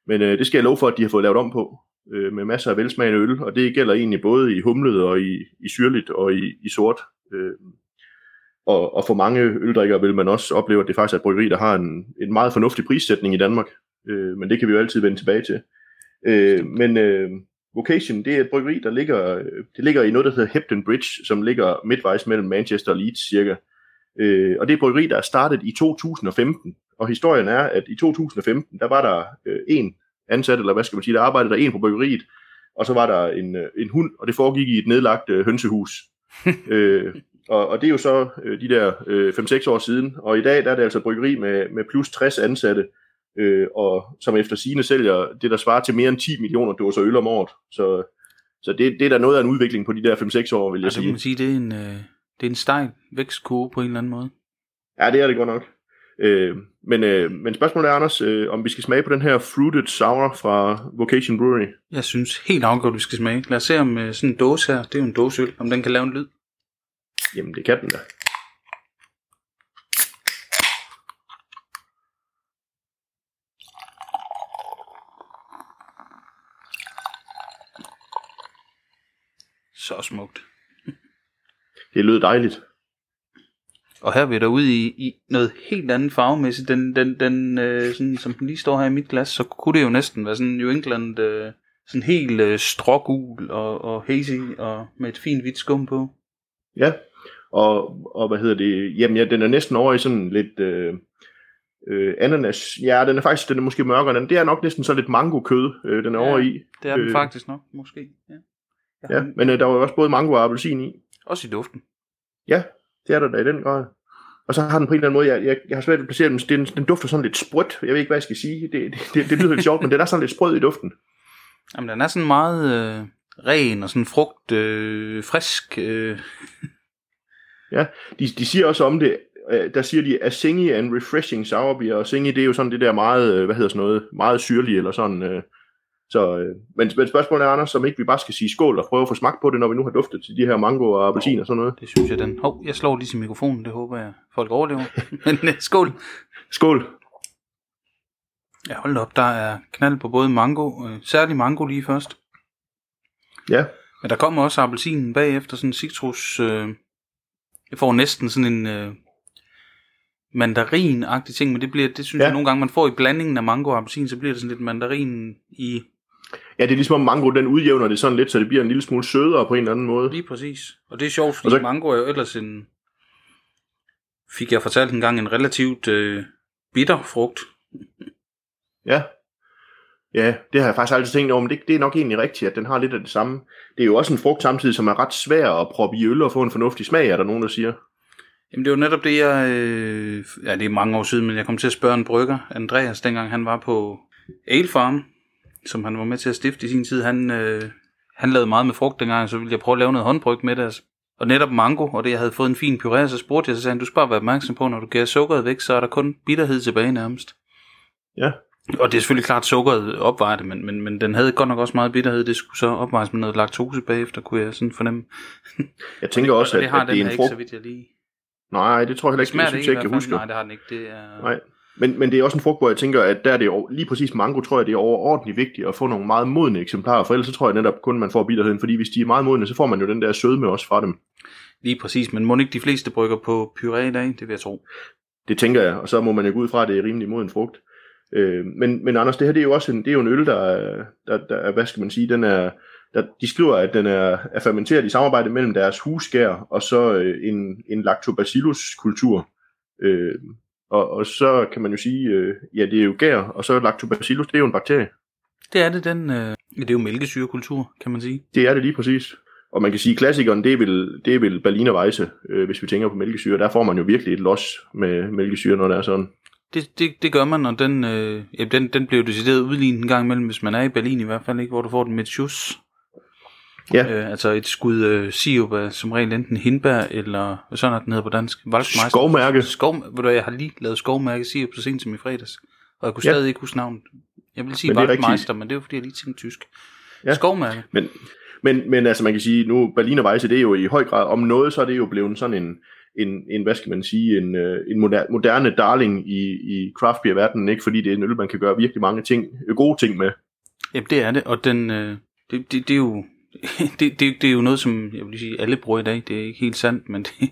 men øh, det skal jeg love for, at de har fået lavet om på, øh, med masser af velsmagende øl, og det gælder egentlig både i humlet og i, i syrligt og i, i sort. Øh, og, og for mange øldrikkere vil man også opleve, at det faktisk er et bryggeri, der har en, en meget fornuftig prissætning i Danmark. Øh, men det kan vi jo altid vende tilbage til. Øh, men øh, Vocation, det er et bryggeri, der ligger, øh, det ligger i noget, der hedder Hepton Bridge, som ligger midtvejs mellem Manchester og Leeds cirka. Øh, og det er et bryggeri, der er startet i 2015. Og historien er, at i 2015, der var der øh, en ansat, eller hvad skal man sige, der arbejdede der en på bryggeriet, og så var der en, øh, en hund, og det foregik i et nedlagt øh, hønsehus. øh, og, og det er jo så øh, de der øh, 5-6 år siden, og i dag der er det altså et bryggeri med, med plus 60 ansatte, øh, og som efter sine sælger det, der svarer til mere end 10 millioner dåser øl om året. Så, så det, det er da noget af en udvikling på de der 5-6 år, vil jeg Altså, sige. man sige, det er en, øh, det er en stejl vækstkurve på en eller anden måde. Ja, det er det godt nok. Øh, men, øh, men spørgsmålet er, Anders, øh, om vi skal smage på den her Fruited Sour fra Vocation Brewery. Jeg synes helt afgjort, vi skal smage. Lad os se om øh, sådan en dåse her, det er jo en dåseøl, om den kan lave en lyd. Jamen, det kan den da. Så smukt. Det lød dejligt. Og her er vi derude i, i noget helt andet farvemæssigt. Den, den, den, øh, sådan, som den lige står her i mit glas, så kunne det jo næsten være sådan New England, øh, sådan helt øh, strågul og, og hazy, og med et fint hvidt skum på. Ja, og, og hvad hedder det? Jamen, ja, den er næsten over i sådan lidt øh, øh, ananas. Ja, den er faktisk, den er måske mørkere. Den, det er nok næsten så lidt mango-kød, øh, den er Ja, over i. Det er den Øh. faktisk nok, måske. Ja. Ja, har- men øh, der var også både mango og appelsin i. Også i duften. Ja, det er der da i den grad. Og så har den på en eller anden måde, jeg, jeg, jeg har svært ved at placere den, den, den dufter sådan lidt sprødt. Jeg ved ikke, hvad jeg skal sige. Det, det, det, det lyder lidt sjovt, men den er sådan lidt sprød i duften. Jamen, den er sådan meget øh, ren og sådan frugt, øh, frisk. Øh. De, de siger også om det, øh, der siger de, Asingi and refreshing sour beer, og Asingi, det er jo sådan det der meget, øh, hvad hedder sådan noget, meget syrlige, eller sådan, øh, så, men, men spørgsmålet er, Anders, om ikke vi bare skal sige skål og prøve at få smagt på det, når vi nu har duftet til de her mango og appelsin og sådan noget. Det synes jeg, den... Hov, jeg slår lige til mikrofonen, det håber jeg, folk overlever. Men skål. Skål! Ja, hold op, der er knald på både mango, øh, særlig mango lige først. Ja, Men der kommer også appelsinen bagefter, sådan en citrus... Øh, jeg får næsten sådan en øh, mandarin-agtig ting, men det bliver, det synes Ja. jeg nogle gange, man får i blandingen af mango og appelsin, så bliver det sådan lidt mandarin i ja det er ligesom om mango, den udjævner det sådan lidt, så det bliver en lille smule sødere på en eller anden måde. Lige præcis. Og det er sjovt, fordi Og så- så... mango er jo ellers en, fik jeg fortalt en gang, en relativt øh, bitter frugt. Ja. Ja, det har jeg faktisk altid tænkt over, men det, det er nok egentlig rigtigt, at den har lidt af det samme. Det er jo også en frugt samtidig, som er ret svær at proppe i øl og få en fornuftig smag, er der nogen, der siger. Jamen det var netop det, jeg... Øh, ja, det er mange år siden, men jeg kom til at spørge en brygger, Andreas, dengang han var på Ale Farm, som han var med til at stifte i sin tid. Han, øh, han lavede meget med frugt dengang, så ville jeg prøve at lave noget håndbryg med det. altså. Og netop mango, og det jeg havde fået en fin puré, så spurgte jeg, så sagde han, du skal bare være opmærksom på, når du giver sukkeret væk, så er der kun bitterhed tilbage nærmest. Ja. Og det er selvfølgelig klart, at sukkeret opvejer det, men, men, men den havde godt nok også meget bitterhed. Det skulle så opvejes med noget laktose bagefter, kunne jeg sådan fornemme. Jeg tænker også, og at, det har at det er en ikke, frugt. så vidt jeg lige... Nej, det tror jeg heller ikke, det Smager synes det jeg ikke ikke, jeg husker. Nej, det har den ikke. Det er... Nej. Men, men det er også en frugt, hvor jeg tænker, at der er det jo, lige præcis mango, tror jeg, det er overordentligt vigtigt at få nogle meget modne eksemplarer, for ellers så tror jeg netop kun, man får bitterheden, fordi hvis de er meget modne, så får man jo den der sødme også fra dem. Lige præcis, men må ikke de fleste brygger på puré i dag? Det vil jeg tro. Det tænker jeg, og så må man jo gå ud fra, at det er rimelig moden frugt. Øh, men, men Anders, det her det er jo også en, det er jo en øl, der, er- der, der er, hvad skal man sige, den er, der, de skriver, at den er, er fermenteret i samarbejde mellem deres husgær og så øh, en, en lactobacillus-kultur. Øh, og, og så kan man jo sige, øh, ja, det er jo gær, og så lactobacillus, det er jo en bakterie. Det er det, den... Øh, det er jo mælkesyrekultur, kan man sige. Det er det lige præcis. Og man kan sige, at klassikeren, det er vel, det er vel Berliner Weisse, øh, hvis vi tænker på mælkesyre. Der får man jo virkelig et los med mælkesyre, når det er sådan. Det, det, det gør man, og den, øh, ja, den, den bliver jo decideret udlignet en gang imellem, hvis man er i Berlin i hvert fald, ikke, hvor du får den med et sjus. Ja. Øh, altså et skud øh, sirup af som regel enten hindbær, eller hvad sådan er den hedder på dansk. Waldmeister. Skovmærke. Skov, ved du, jeg har lige lavet skovmærke sirup så sent som i fredags, og jeg kunne Ja. stadig ikke huske navnet. Jeg vil sige er Waldmeister, men det er jo fordi, jeg lige tænkte tysk. Ja. Skovmærke. Men, men, men altså man kan sige, nu Berliner Weisse, det er jo i høj grad, om noget, så er det jo blevet sådan en, en, en hvad skal man sige, en, øh, en moderne, darling i, i craft beer verdenen, ikke? fordi det er en øl, man kan gøre virkelig mange ting, øh, gode ting med. Jamen det er det, og den, øh, det, det, det er jo det, det, det er jo noget, som jeg vil sige, alle bruger i dag. Det er ikke helt sandt, men det,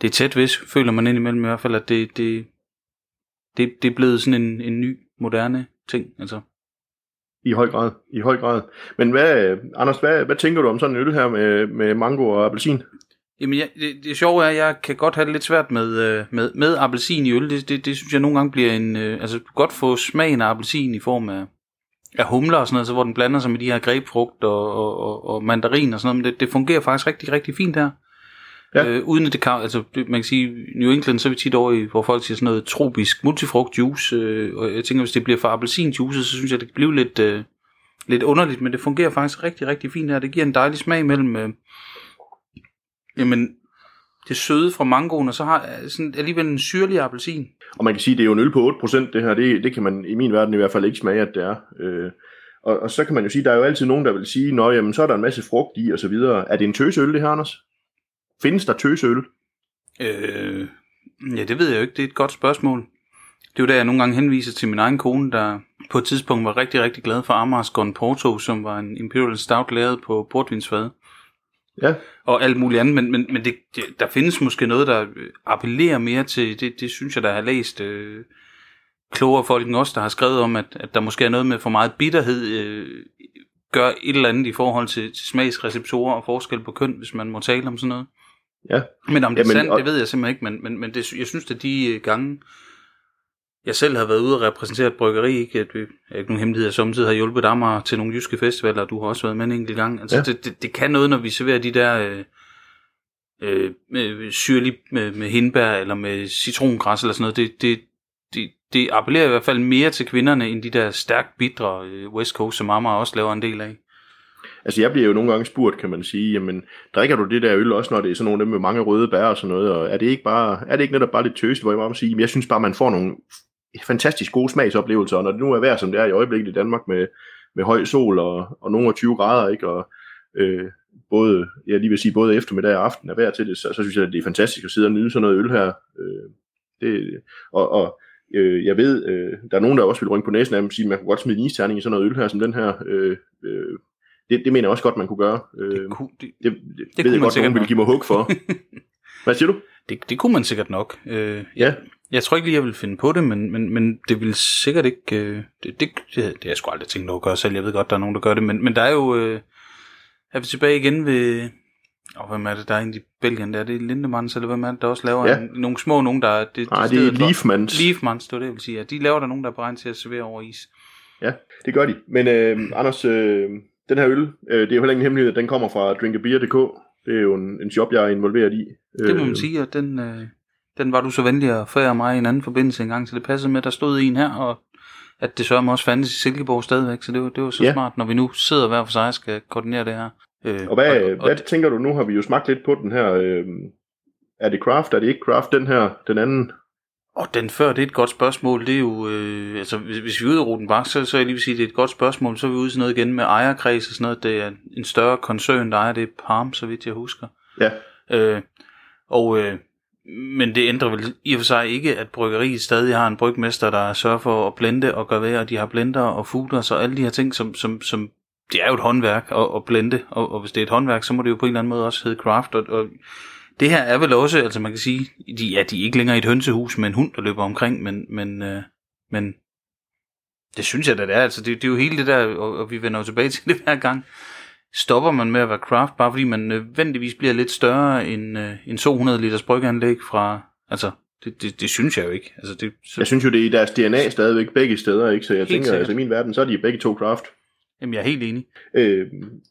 det er tæt vis, føler man indimellem i hvert fald, at det, det, det, det er blevet sådan en, en ny, moderne ting. Altså. I høj grad, i høj grad. Men hvad, Anders, hvad, hvad tænker du om sådan en øl her med, med mango og appelsin? Jamen, jeg, det, det sjove er, at jeg kan godt have det lidt svært med, øh, med, med appelsin i øl. Det, det, det synes jeg nogle gange bliver en... Øh, altså, du godt få smagen af appelsin i form af, af humler og sådan noget, så hvor den blander sig med de her grebfrugt og, og, og, og mandarin og sådan noget. Men det, det fungerer faktisk rigtig, rigtig fint her. Ja. Øh, uden at det kan... Altså, det, man kan sige, New England, så er vi tit over i, hvor folk siger sådan noget tropisk multifrugt juice. Øh, og jeg tænker, hvis det bliver for appelsinjuice, så synes jeg, det kan blive lidt... Øh, lidt underligt, men det fungerer faktisk rigtig, rigtig fint her. Det giver en dejlig smag mellem, øh, jamen, det søde fra mangoen, og så har jeg sådan alligevel en syrlig appelsin. Og man kan sige, det er jo en øl på 8%, det her, det, det kan man i min verden i hvert fald ikke smage, at det er. Øh, og, og så kan man jo sige, der er jo altid nogen, der vil sige, nå jamen, så er der en masse frugt i, og så videre. Er det en tøseøl, det her, Anders? Findes der tøseøl? Øh, ja, det ved jeg jo ikke. Det er et godt spørgsmål. Det er jo der, jeg nogle gange henviser til min egen kone, der på et tidspunkt var rigtig, rigtig glad for Amars Gon Porto, som var en Imperial Stout lavet på portvinsfad. Ja, og alt muligt andet, men, men, men det, det, der findes måske noget, der øh, appellerer mere til, det, det synes jeg, der har læst øh, klogere folk end os, der har skrevet om, at, at der måske er noget med for meget bitterhed, øh, gør et eller andet i forhold til, til smagsreceptorer og forskel på køn, hvis man må tale om sådan noget. ja. Men om det er Jamen, sandt, og- det ved jeg simpelthen ikke, men, men, men det, jeg synes, at de øh, gange, jeg selv har været ude og repræsentere et bryggeri, ikke, at vi, er ikke nogen hemmelighed, jeg samtidig har hjulpet mig til nogle jyske festivaler, og du har også været med en enkelt gang. Altså, Ja. det, det, det, kan noget, når vi serverer de der øh, øh, med syrlig med, med hindbær, eller med citrongræs, eller sådan noget. Det, det, det, det appellerer i hvert fald mere til kvinderne, end de der stærkt bitre øh, West Coast, som Amager også laver en del af. Altså jeg bliver jo nogle gange spurgt, kan man sige, jamen drikker du det der øl også, når det er sådan nogle af dem med mange røde bær og sådan noget, og er det ikke, bare, er det ikke netop bare lidt tøst, hvor jeg bare må sige, jamen jeg synes bare, man får nogle fantastisk gode smagsoplevelser, og når det nu er vejr, som det er i øjeblikket i Danmark med, med høj sol og, og nogle af 20 grader, ikke, og øh, både, jeg lige vil sige, både eftermiddag og aften er vejr til det, så, så synes jeg, at det er fantastisk at sidde og nyde sådan noget øl her. Øh, det, og, og Øh, jeg ved, øh, der er nogen, der også vil rynke på næsen af dem og sige, at man kunne godt smide en isterning i sådan noget øl her, som den her. Øh, øh, det, det mener jeg også godt, man kunne gøre. Øh, Det, kunne, det, det, det, det ved jeg man godt, sikkert nogen vil nok. give mig hug for. Hvad siger du? det, det kunne man sikkert nok. Øh, Ja. Jeg tror ikke lige, jeg vil finde på det, men, men, men det vil sikkert ikke... Øh, det, det, det, det har jeg sgu aldrig tænkt over at gøre selv. Jeg ved godt, der er nogen, der gør det. Men, men der er jo... Øh, er vi tilbage igen ved... Og hvem er det, der er egentlig i Belgien? Der er det Lindemans, eller hvem er det, der også laver Ja. en, nogle små nogen, der... er- Det, Nej, det er stedet for- Leafmans. Leafmans, det var det, jeg vil sige. Ja, de laver der nogen, der er beregnet til at servere over is. Ja, det gør de. Men øh, Anders, øh, den her øl, øh, det er jo heller ingen hemmelighed, at den kommer fra drinkabeer.dk. Det er jo en, en shop, jeg er involveret i. Det må Øh, man sige, og den, øh, den var du så venlig at forære mig i en anden forbindelse engang, så det passede med, at der stod en her, og at det sørger mig også fandtes i Silkeborg stadigvæk, så det var, det var så Ja. smart, når vi nu sidder hver for sig og skal koordinere det her. Øh, Og hvad, og, og, hvad tænker du, nu har vi jo smagt lidt på den her, øh, er det craft, er det ikke craft, den her, den anden? og den før, det er et godt spørgsmål, det er jo, øh, altså hvis, hvis vi er ude af ruten bak, så, så er jeg lige vil sige, det er et godt spørgsmål, så er vi ude i sådan noget igen med ejerkreds og sådan noget, det er en større koncern, der ejer det er Palm, så vidt jeg husker. Ja, Øh, og, øh, men det ændrer vel i og for sig ikke, at bryggeriet stadig har en brygmester, der sørger for at blende og gøre ved, og de har blender og fooders og alle de her ting, som, som, som det er jo et håndværk at, at blende, og, og hvis det er et håndværk, så må det jo på en eller anden måde også hedde craft, og, og det her er vel også, altså man kan sige, de, ja, de er ikke længere i et hønsehus med en hund, der løber omkring, men, men, øh, men det synes jeg da, det er. Altså, det, det er jo hele det der, og, og vi vender jo tilbage til det hver gang. Stopper man med at være craft, bare fordi man nødvendigvis bliver lidt større end øh, en 200 liters bryggeanlæg fra... Altså, det, det, det synes jeg jo ikke. Altså, det, så, jeg synes jo, det er i deres DNA stadigvæk begge steder, ikke? Så jeg Helt tænker, sikkert. altså i min verden, så er de begge to craft. jamen, jeg er helt enig. Øh,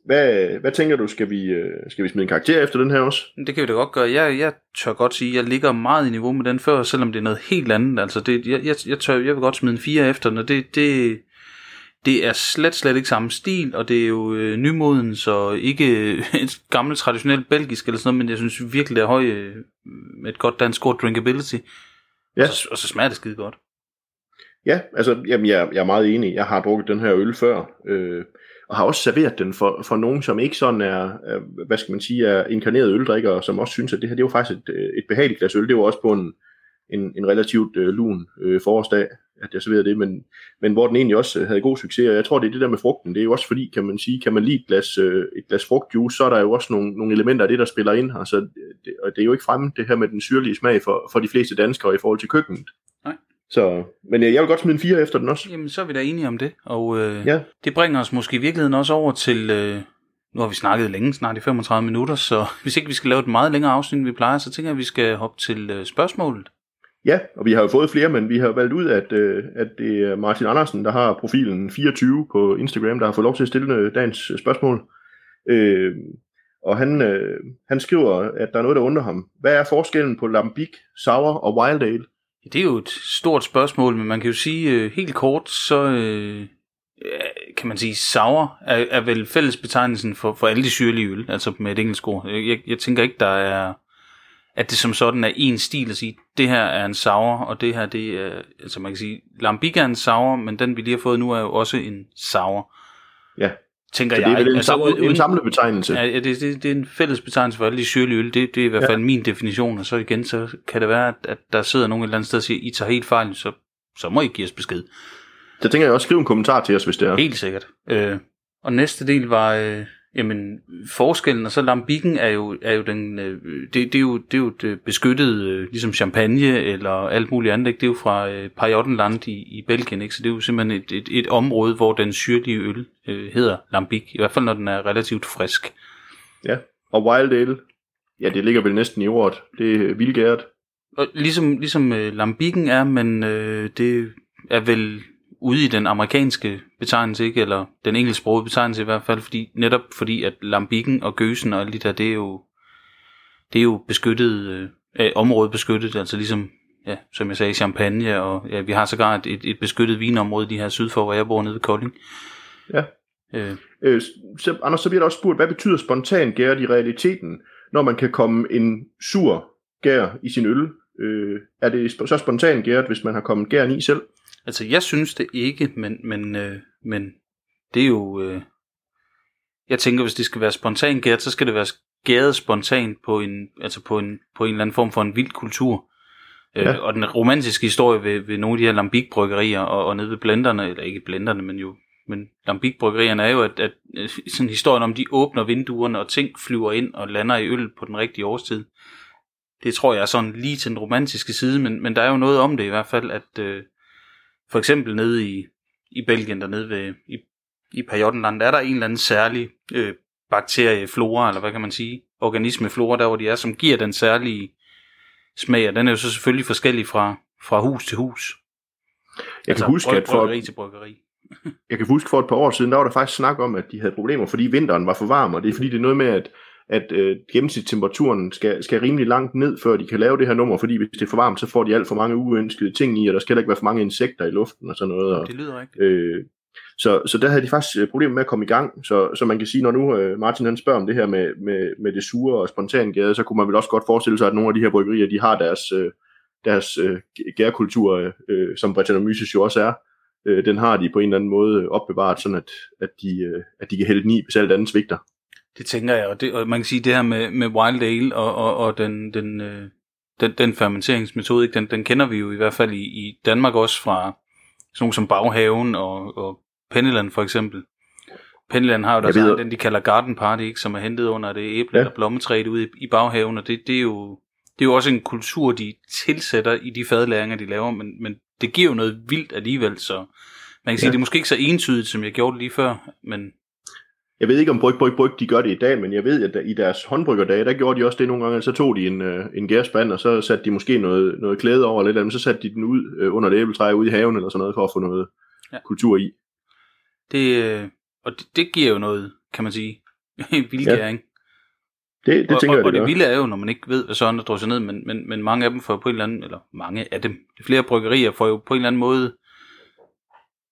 hvad, hvad tænker du, skal vi, øh, skal vi smide en karakter efter den her også? Det kan vi da godt gøre. Jeg, jeg tør godt sige, at jeg ligger meget i niveau med den før, selvom det er noget helt andet. Altså, det, jeg, jeg, jeg, tør, jeg vil godt smide en 4 efter den, og det, det, det er slet, slet ikke samme stil, og det er jo øh, nymoden, så ikke øh, et gammelt traditionelt belgisk eller sådan noget, men jeg synes virkelig, det er høj øh, et godt dansk ord drinkability. Ja. Og, så, og så smager det skide godt. Ja, altså, jamen, jeg, jeg er meget enig. Jeg har drukket den her øl før, øh, og har også serveret den for, for nogen, som ikke sådan er, er, hvad skal man sige, er inkarnerede øldrikkere, som også synes, at det her, det var faktisk et, øh, et behageligt glas øl. Det var også på en, en, en relativt øh, lun øh, forårsdag, at jeg serverede det, men, men hvor den egentlig også øh, havde god succes, og jeg tror, det er det der med frugten. Det er jo også fordi, kan man sige, kan man lide et glas, øh, et glas frugtjuice, så er der jo også nogle, nogle elementer af det, der spiller ind her, så det, og det er jo ikke fremme, det her med den syrlige smag for, for de fleste danskere i forhold til køkkenet. Nej. Så, men øh, jeg vil godt smide en 4 efter den også. Jamen, så er vi da enige om det, og øh, Ja. det bringer os måske i virkeligheden også over til... Øh, nu har vi snakket længe, snart i 35 minutter, så hvis ikke vi skal lave et meget længere afsnit, end vi plejer, så tænker jeg, at vi skal hoppe til øh, spørgsmålet. Ja, og vi har jo fået flere, men vi har valgt ud, at, øh, at det er Martin Andersen, der har profilen 24 på Instagram, der har fået lov til at stille øh, dagens øh, spørgsmål. Øh, og han, øh, han skriver, at der er noget, der undrer ham. Hvad er forskellen på Lambic, Sour og Wild Ale? Det er jo et stort spørgsmål, men man kan jo sige øh, helt kort, så øh, kan man sige, sour er, er vel fællesbetegnelsen for, for alle de syrlige øl, altså med et engelsk ord. Jeg, jeg tænker ikke, der er, at det som sådan er en stil at sige, det her er en sour, og det her, det er, altså man kan sige, Lambic er en sour, men den vi lige har fået nu er jo også en sour. Ja, Tænker så det er jeg. vel en, altså, uden- en samlet betegnelse. Ja, ja det, det, det er en fælles betegnelse for alle de syrlige øl. Det, det er i hvert Ja. fald min definition, og så igen, så kan det være, at, at der sidder nogen et eller andet sted og siger, I tager helt fejl, så, så må I give os besked. Så tænker jeg også, skriv en kommentar til os, hvis det er. Helt sikkert. Øh, og næste del var, øh, jamen, forskellen, og så lambikken er jo, er jo den, øh, det, det, er jo, det er jo et øh, beskyttet, øh, ligesom champagne eller alt muligt andet, ikke? det er jo fra øh, Pajottenland i, i Belgien, ikke? så det er jo simpelthen et, et, et område, hvor den syrlige øl øh, hedder lambic, i hvert fald når den er relativt frisk. Ja. Og Wild Ale, ja, det ligger vel næsten i ordet. Det er vildgæret. Og ligesom, ligesom øh, lambikken er, men øh, det er vel ude i den amerikanske betegnelse, ikke? eller den engelsksprogede betegnelse i hvert fald, fordi, netop fordi, at lambikken og gøsen og alt det der, det er jo, det er jo beskyttet, øh, øh, område beskyttet, altså ligesom, ja, som jeg sagde, champagne, og ja, vi har sågar et, et, et beskyttet vinområde lige her syd for, hvor jeg bor nede ved Kolding. Ja. Øh, Øh, så, Anders, så bliver der også spurgt, hvad betyder spontan gæret i realiteten, når man kan komme en sur gær i sin øl? Øh, er det så spontan gæret, hvis man har kommet gæren i selv? Altså, jeg synes det ikke, men, men, øh, men det er jo... Øh, jeg tænker, hvis det skal være spontan gæret, så skal det være gæret spontant på en, altså på en, på en eller anden form for en vild kultur. Ja. Øh, og den romantiske historie ved, ved nogle af de her Lambic-bryggerier, og, og nede ved blenderne, eller ikke blenderne, men jo men Lambic-bryggerierne er jo, at, at sådan historien om, de åbner vinduerne, og ting flyver ind og lander i øl på den rigtige årstid. Det tror jeg er sådan lige til den romantiske side, men, men der er jo noget om det i hvert fald, at øh, for eksempel nede i, i Belgien, dernede ved, i, i Pajottenland, er der en eller anden særlig øh, bakterieflora, eller hvad kan man sige, organismeflora, der hvor de er, som giver den særlige smag, og den er jo så selvfølgelig forskellig fra, fra hus til hus. Jeg kan altså, huske, at for, til bryggeri. jeg kan huske for et par år siden, der var der faktisk snak om, at de havde problemer, fordi vinteren var for varm, og det er fordi, det er noget med, at at øh, gennemsnitstemperaturen skal, skal rimelig langt ned, før de kan lave det her nummer, fordi hvis det er for varmt, så får de alt for mange uønskede ting i, og der skal heller ikke være for mange insekter i luften og sådan noget. Og, det lyder rigtigt. Øh, så, så der havde de faktisk øh, problemer med at komme i gang. Så, så man kan sige, når nu øh, Martin han spørger om det her med, med, med det sure og spontane gade, så kunne man vel også godt forestille sig, at nogle af de her bryggerier, de har deres, øh, deres øh, gærkultur, øh, som Brettanomyces jo også er, øh, den har de på en eller anden måde opbevaret, sådan at, at, de, øh, at de kan hælde den i, hvis alt andet svigter. Det tænker jeg, og, det, og man kan sige, det her med, med wild ale og, og, og den, den, øh, den, den fermenteringsmetode, ikke? Den, den kender vi jo i hvert fald i, i Danmark også fra sådan nogle som Baghaven og, og Penneland for eksempel. Penneland har jo der sådan den, de kalder Garden Party, ikke? som er hentet under det æble- ja. eller blommetræet ude i, i baghaven, og det, det, er jo, det er jo også en kultur, de tilsætter i de fadlæringer, de laver, men, men det giver jo noget vildt alligevel, så man kan sige, ja. det er måske ikke så entydigt, som jeg gjorde det lige før, men jeg ved ikke om Bryg Bryg Bryg de gør det i dag, men jeg ved, at i deres håndbryggerdage, der gjorde de også det nogle gange, så tog de en, øh, en gærspand, og så satte de måske noget, noget klæde over lidt, men så satte de den ud øh, under et æbletræ ude i haven eller sådan noget, for at få noget ja. kultur i. Det, øh, og det, det giver jo noget, kan man sige, vildgæring. Ja. Det, det og, tænker og, jeg, det Og det vilde er jo, når man ikke ved, hvad sådan der drysser ned, men, men, men mange af dem får på en eller anden, eller mange af dem, de flere bryggerier får jo på en eller anden måde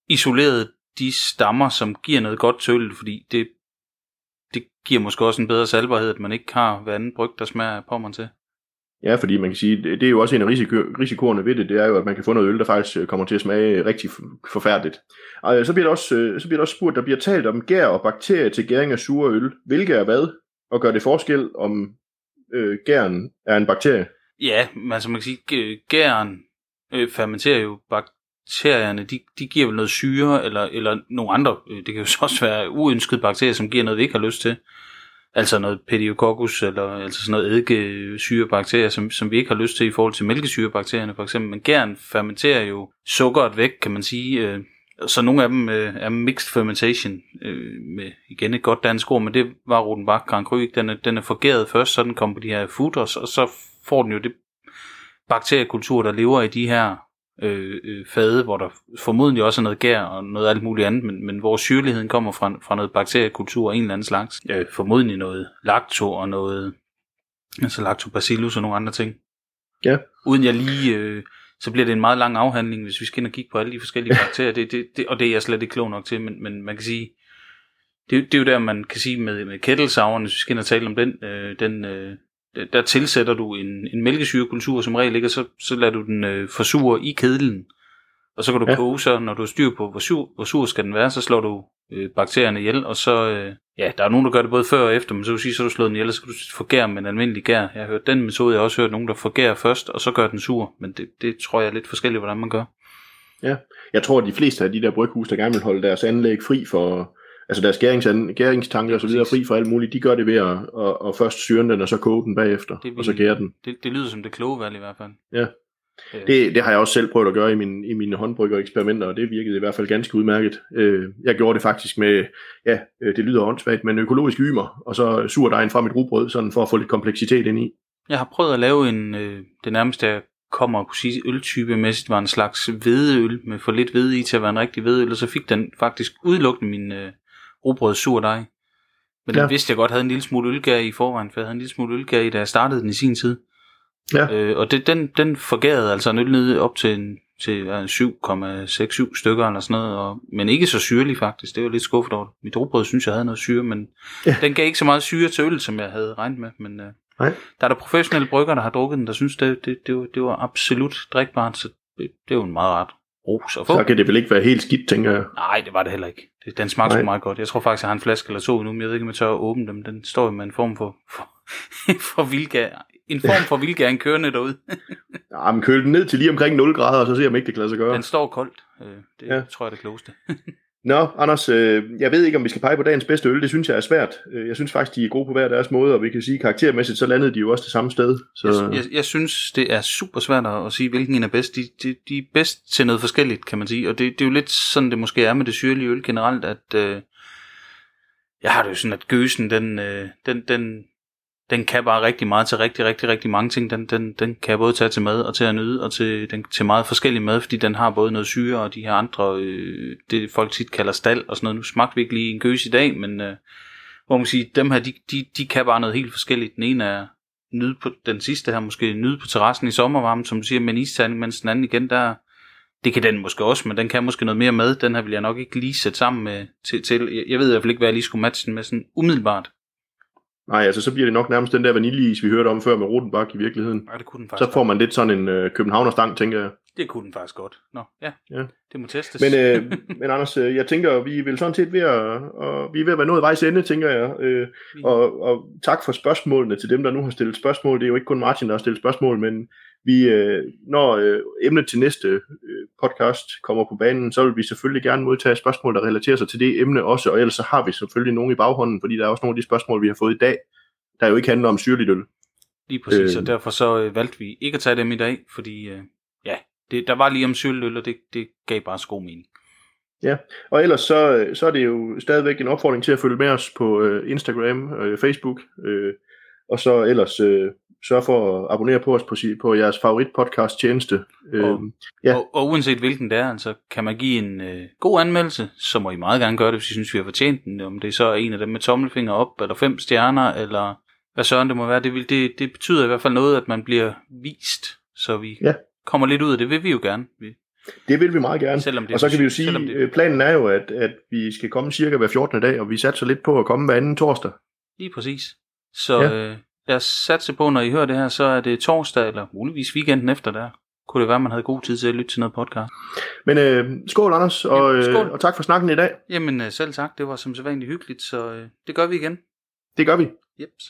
isoleret de stammer, som giver noget godt tøl, fordi det det giver måske også en bedre salgbarhed, at man ikke har hver anden bryg, der smager pommeren til. Ja, fordi man kan sige, det er jo også en af risiko, risikoerne ved det, det er jo, at man kan få noget øl, der faktisk øh, kommer til at smage rigtig forfærdeligt. Og så bliver, der også, øh, så bliver der også spurgt, der bliver talt om gær og bakterier til gæring af sure øl. Hvilke er hvad? Og gør det forskel, om øh, gæren er en bakterie? Ja, altså man kan sige, gæren øh, fermenterer jo bak- bakterierne, de, de giver vel noget syre, eller, eller nogle andre, øh, det kan jo så også være uønskede bakterier, som giver noget, vi ikke har lyst til. Altså noget pediococcus, eller altså sådan noget eddikesyrebakterier, som, som vi ikke har lyst til i forhold til mælkesyrebakterierne for eksempel. Men gæren fermenterer jo sukkeret væk, kan man sige. Øh, så nogle af dem øh, er mixed fermentation, med igen et godt dansk ord, men det var Rodenbach Grand Cru, den er, den er forgæret først, så den kommer på de her fooders, og så får den jo det bakteriekultur, der lever i de her øh, øh, fade, hvor der formodentlig også er noget gær og noget alt muligt andet, men, men hvor syrligheden kommer fra, fra noget bakteriekultur og en eller anden slags. Øh, formodentlig noget lacto og noget, altså lactobacillus og nogle andre ting. Ja. Uden jeg lige, øh, så bliver det en meget lang afhandling, hvis vi skal ind og kigge på alle de forskellige bakterier, det, det, det, og det er jeg slet ikke klog nok til, men, men man kan sige, det, det er jo der, man kan sige med, med kættelsaverne, hvis vi skal ind og tale om den, øh, den øh, der tilsætter du en, en mælkesyrekultur som regel, ikke? og så, så lader du den øh, forsure i kedlen. Og så kan du ja. koge, så når du har styr på, hvor sur, hvor sur skal den være, så slår du øh, bakterierne ihjel, og så, øh, ja, der er nogen, der gør det både før og efter, men så vil sige, så du slået den ihjel, og så kan du forgære med en almindelig gær. Jeg har hørt den metode, jeg har også hørt nogen, der forgærer først, og så gør den sur, men det, det tror jeg er lidt forskelligt, hvordan man gør. Ja, jeg tror, at de fleste af de der bryghus, der gerne vil holde deres anlæg fri for, altså deres gærings, gæringstanker og så videre fri for alt muligt, de gør det ved at, at, at først syre den, og så koge den bagefter, det, og så gære den. Det, det lyder som det kloge valg i hvert fald. Ja. Øh. Det, det har jeg også selv prøvet at gøre i, min, i mine håndbrygger-eksperimenter, og det virkede i hvert fald ganske udmærket. Øh, jeg gjorde det faktisk med, ja, øh, det lyder åndssvagt, men økologisk ymer, og så sur dejen fra mit rugbrød, sådan for at få lidt kompleksitet ind i. Jeg har prøvet at lave en, øh, det nærmeste jeg kommer at kunne sige, øltypemæssigt var en slags hvedeøl med for lidt hvede i til at være en rigtig hvedeøl, og så fik den faktisk udelukkende min, øh, rugbrød sur dej. Men ja. den vidste jeg godt havde en lille smule ølgær i forvejen, for jeg havde en lille smule ølgær i, da jeg startede den i sin tid. Ja. Øh, og det, den, den forgærede altså en øl ned op til, en, til 7,67 stykker eller sådan noget, og, men ikke så syrlig faktisk. Det var lidt skuffet over. Mit rugbrød synes jeg havde noget syre, men ja. den gav ikke så meget syre til øl, som jeg havde regnet med. Men øh, Nej. der er der professionelle brygger, der har drukket den, der synes, det, det, det, var, det var absolut drikbart, så det, det var en meget ret ros at få. Så kan det vel ikke være helt skidt, tænker jeg. Nej, det var det heller ikke. Den smagte sgu meget godt. Jeg tror faktisk, jeg har en flaske eller to nu, men jeg ved ikke, om jeg tør at åbne dem. Den står med en form for, for, for vildgær en form for vildgæring kørende derude. Ja, men køl den ned til lige omkring 0 grader, og så ser om ikke det kan lade sig gøre. Den står koldt. Øh, det ja. tror jeg er det klogeste. Nå, Anders, øh, jeg ved ikke, om vi skal pege på dagens bedste øl. Det synes jeg er svært. Øh, jeg synes faktisk, de er gode på hver deres måde, og vi kan sige, karaktermæssigt, så landede de jo også det samme sted. Så, Jeg, jeg, jeg synes, det er super svært at at sige, hvilken en er bedst. De, de, de er bedst til noget forskelligt, kan man sige. Og det, det er jo lidt sådan, det måske er med det syrlige øl generelt, at øh, jeg har det jo sådan, at gøsen, den, øh, den, den, den kan bare rigtig meget til rigtig, rigtig, rigtig mange ting. Den, den, den kan jeg både tage til mad og til at nyde, og til, den, til meget forskellig mad, fordi den har både noget syre og de her andre, øh, det folk tit kalder stald og sådan noget. Nu smagte vi ikke lige en gøs i dag, men øh, hvor man siger, dem her, de, de, de kan bare noget helt forskelligt. Den ene er nyde på, den sidste her måske nyde på terrassen i sommervarmen, som du siger, med en mens den anden igen, der, det kan den måske også, men den kan måske noget mere med. Den her vil jeg nok ikke lige sætte sammen med til. til. Jeg, jeg ved i hvert fald ikke, hvad jeg lige skulle matche den med sådan umiddelbart. Nej, altså så bliver det nok nærmest den der vaniljeis, vi hørte om før med Rodenbach i virkeligheden. Nej, det kunne den faktisk Så får man lidt sådan en øh, københavnerstang, tænker jeg. Det kunne den faktisk godt. Nå, ja. Ja. Det må testes. Men, øh, men Anders, øh, jeg tænker, vi vel sådan set ved at, og vi er ved at være nået vejs ende, tænker jeg. Øh, og, og tak for spørgsmålene til dem, der nu har stillet spørgsmål. Det er jo ikke kun Martin, der har stillet spørgsmål, men vi, øh, når øh, emnet til næste øh, podcast kommer på banen, så vil vi selvfølgelig gerne modtage spørgsmål, der relaterer sig til det emne også, og ellers så har vi selvfølgelig nogen i baghånden, fordi der er også nogle af de spørgsmål, vi har fået i dag, der jo ikke handler om syrligt øl. Lige præcis, Øh. og derfor så øh, valgte vi ikke at tage dem i dag, fordi øh, det, der var lige om syltøl, og det, det gav bare så god mening. Og ellers så, så er det jo stadigvæk en opfordring til at følge med os på øh, Instagram og øh, Facebook. Øh, og så ellers øh, sørg for at abonnere på os på, på jeres favorit podcast tjeneste. Øh, Og- Ja. Og, og uanset hvilken det er, altså kan man give en øh, god anmeldelse, så må I meget gerne gøre det, hvis I synes, vi har fortjent den. Om det så er en af dem med tommelfinger op, eller fem stjerner, eller hvad søren det må være. Det, vil, det, det betyder i hvert fald noget, at man bliver vist, så vi Ja. Kommer lidt ud af det. vil vi jo gerne. Vi, det vil vi meget gerne. selvom det Og så kan vi jo sige, det, øh, planen er jo, at, at vi skal komme cirka hver 14. dag, og vi satser lidt på at komme hver anden torsdag. Lige præcis. Så Ja. øh, jeg satser på, når I hører det her, så er det torsdag, eller muligvis weekenden efter der. Kunne det være, at man havde god tid til at lytte til noget podcast. Men øh, skål, Anders, og, Ja, skål. øh, og tak for snakken i dag. Jamen øh, selv tak, det var som sædvanligt hyggeligt, så øh, det gør vi igen. Det gør vi. Jeps.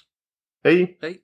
Hej. Hej.